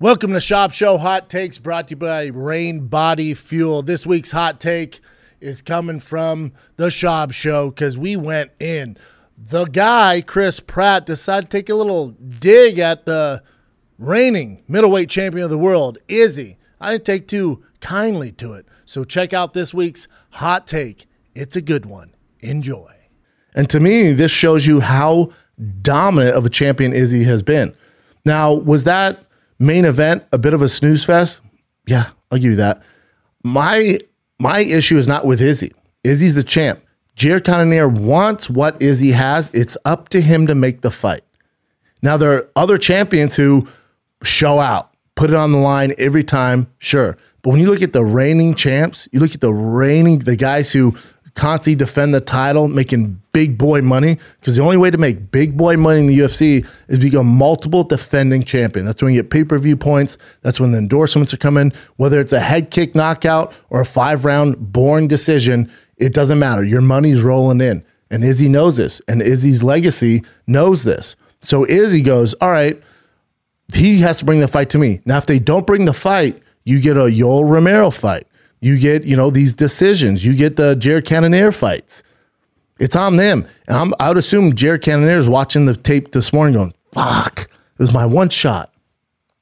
Welcome to Schaub Show Hot Takes brought to you by Rain Body Fuel. This week's hot take is coming from the Schaub Show because we went in. The guy, Chris Pratt, decided to take a little dig at the reigning middleweight champion of the world, Izzy. I didn't take too kindly to it. So check out this week's hot take. It's a good one. Enjoy. And to me, this shows you how dominant of a champion Izzy has been. Now, was that main event a bit of a snooze fest? Yeah, I'll give you that. My my issue is not with Izzy. Izzy's the champ. Jared Cannonier wants what Izzy has. It's up to him to make the fight. Now there are other champions who show out, put it on the line every time, sure. But when you look at the reigning champs, you look at the reigning the guys who constantly defend the title, making big boy money. Because the only way to make big boy money in the UFC is become multiple defending champion. That's when you get pay per view points. That's when the endorsements are coming. Whether it's a head kick knockout or a five round boring decision, it doesn't matter. Your money's rolling in. And Izzy knows this. And Izzy's legacy knows this. So Izzy goes, all right, he has to bring the fight to me. Now, if they don't bring the fight, you get a Yoel Romero fight. You get, you know, these decisions. You get the Jared Cannonier fights. It's on them. And I'm, I would assume Jared Cannonier is watching the tape this morning going, fuck, it was my one shot.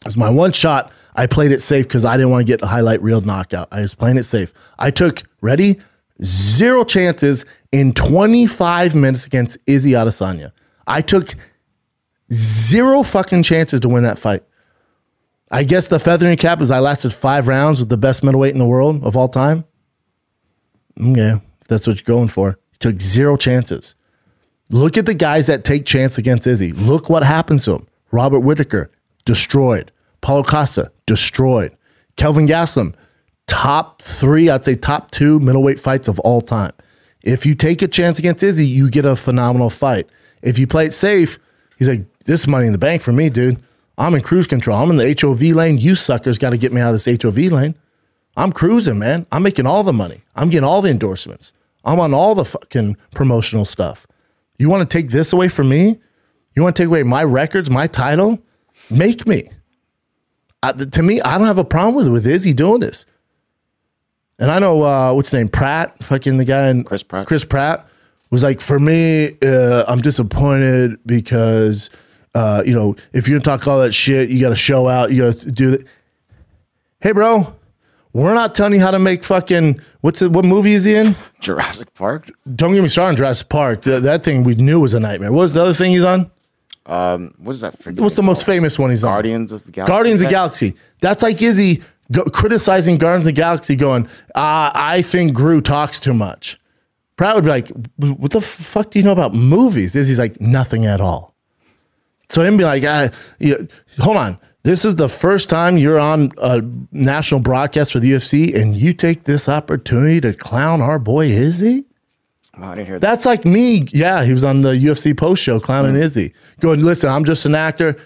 It was my one shot. I played it safe because I didn't want to get a highlight reel knockout. I was playing it safe. I took, ready? Zero chances in 25 minutes against Izzy Adesanya. I took zero fucking chances to win that fight. I guess the feathering cap is I lasted five rounds with the best middleweight in the world of all time. Mm, yeah, if that's what you're going for. Took zero chances. Look at the guys that take chance against Izzy. Look what happens to him. Robert Whitaker, destroyed. Paulo Costa, destroyed. Kelvin Gastelum, top three, I'd say top two middleweight fights of all time. If you take a chance against Izzy, you get a phenomenal fight. If you play it safe, he's like, this is money in the bank for me, dude. I'm in cruise control. I'm in the HOV lane. You suckers got to get me out of this HOV lane. I'm cruising, man. I'm making all the money. I'm getting all the endorsements. I'm on all the fucking promotional stuff. You want to take this away from me? You want to take away my records, my title? Make me. I, to me, I don't have a problem with with Izzy doing this. And I know uh, what's his name, Pratt, fucking the guy in Chris Pratt. Chris Pratt was like, for me, uh, I'm disappointed because uh, you know, if you're gonna talk all that shit, you got to show out. You got to do that. Hey, bro, we're not telling you how to make fucking what's it? What movie is he in? Jurassic Park. Don't get me started on Jurassic Park. That, that thing we knew was a nightmare. What was the other thing he's on? Um, what is that? What's the most famous one he's on? Guardians of the Galaxy. Guardians of the Galaxy. That's like Izzy go, criticizing Guardians of the Galaxy, going, uh, I think Groot talks too much. Pratt would be like, What the fuck do you know about movies? Izzy's like, Nothing at all. So him be like, ah, you hold on. This is the first time you're on a national broadcast for the UFC, and you take this opportunity to clown our boy Izzy. Oh, I didn't hear that. That's like me. Yeah, he was on the UFC post show clowning Izzy. Going, listen, I'm just an actor.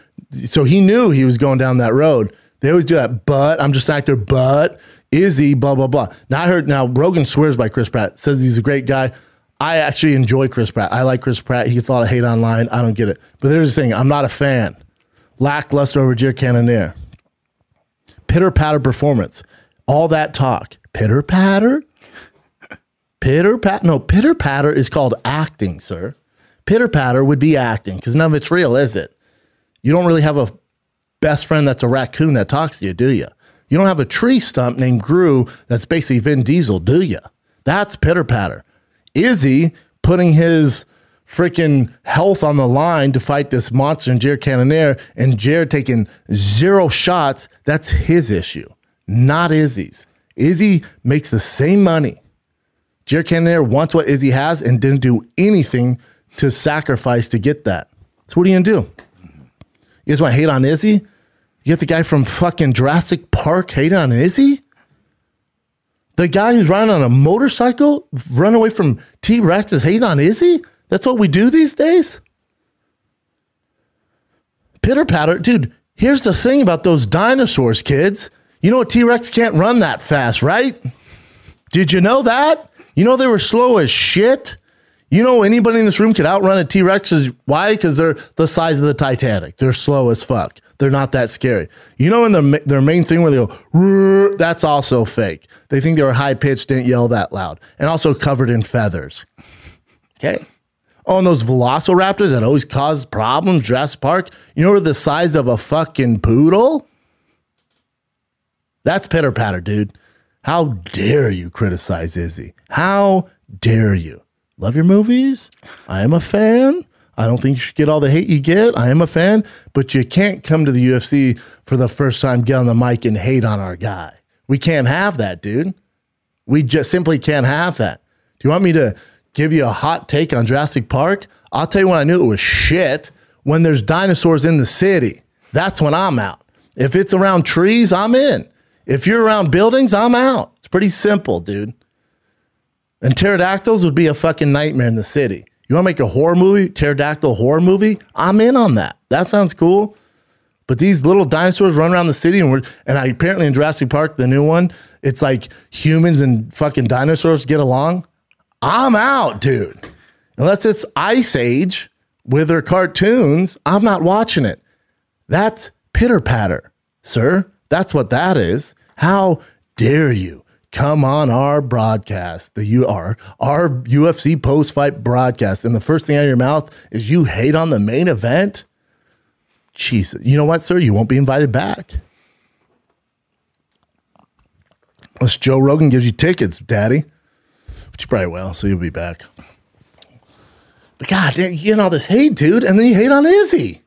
So he knew he was going down that road. They always do that, but I'm just an actor, but Izzy, blah, blah, blah. Now I heard now Rogan swears by Chris Pratt, says he's a great guy. I actually enjoy Chris Pratt. I like Chris Pratt. He gets a lot of hate online. I don't get it. But there's this thing, I'm not a fan. Lackluster over Jared Cannonier. Pitter patter performance. All that talk. Pitter patter? Pitter pat no pitter patter is called acting, sir. Pitter patter would be acting because none of it's real, is it? You don't really have a best friend that's a raccoon that talks to you, do you? You don't have a tree stump named Groot that's basically Vin Diesel, do you? That's pitter patter. Izzy putting his freaking health on the line to fight this monster in Jared Cannonier and Jared taking zero shots, that's his issue, not Izzy's. Izzy makes the same money. Jared Cannonier wants what Izzy has and didn't do anything to sacrifice to get that. So what are you gonna do? You guys want to hate on Izzy? You get the guy from fucking Jurassic Park hate on Izzy? The guy who's riding on a motorcycle, run away from T Rex hate on Izzy? That's what we do these days? Pitter patter. Dude, here's the thing about those dinosaurs, kids. You know a T Rex can't run that fast, right? Did you know that? You know they were slow as shit? You know, anybody in this room could outrun a T Rex. Why? Because they're the size of the Titanic. They're slow as fuck. They're not that scary. You know, in the, their main thing where they go, that's also fake. They think they were high pitched, didn't yell that loud, and also covered in feathers. Okay. Oh, and those velociraptors that always cause problems, Jurassic Park, you know, were the size of a fucking poodle? That's pitter patter, dude. How dare you criticize Izzy? How dare you? Love your movies. I am a fan. I don't think you should get all the hate you get. I am a fan, but you can't come to the UFC for the first time, get on the mic and hate on our guy. We can't have that, dude. We just simply can't have that. Do you want me to give you a hot take on Jurassic Park? I'll tell you when I knew it was shit when there's dinosaurs in the city. That's when I'm out. If it's around trees, I'm in. If you're around buildings, I'm out. It's pretty simple, dude. And pterodactyls would be a fucking nightmare in the city. You want to make a horror movie, pterodactyl horror movie? I'm in on that. That sounds cool. But these little dinosaurs run around the city, and we're and I apparently in Jurassic Park, the new one, it's like humans and fucking dinosaurs get along. I'm out, dude. Unless it's Ice Age with their cartoons, I'm not watching it. That's pitter patter, sir. That's what that is. How dare you come on our broadcast, the U our, our UFC post fight broadcast, and the first thing out of your mouth is you hate on the main event? Jesus. You know what, sir? You won't be invited back. Unless Joe Rogan gives you tickets, daddy. Which you probably will, so you'll be back. But God, you get all this hate, dude, and then you hate on Izzy.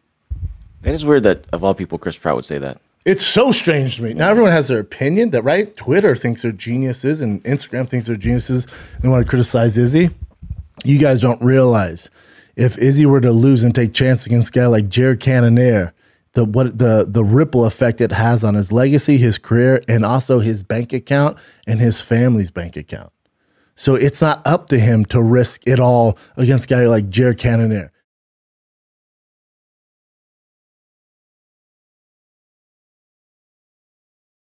That is weird that of all people, Chris Pratt would say that. It's so strange to me. Now everyone has their opinion that right. Twitter thinks they're geniuses, and Instagram thinks they're geniuses. They want to criticize Izzy. You guys don't realize if Izzy were to lose and take chance against a guy like Jared Cannonier, the what the the ripple effect it has on his legacy, his career, and also his bank account and his family's bank account. So it's not up to him to risk it all against a guy like Jared Cannonier.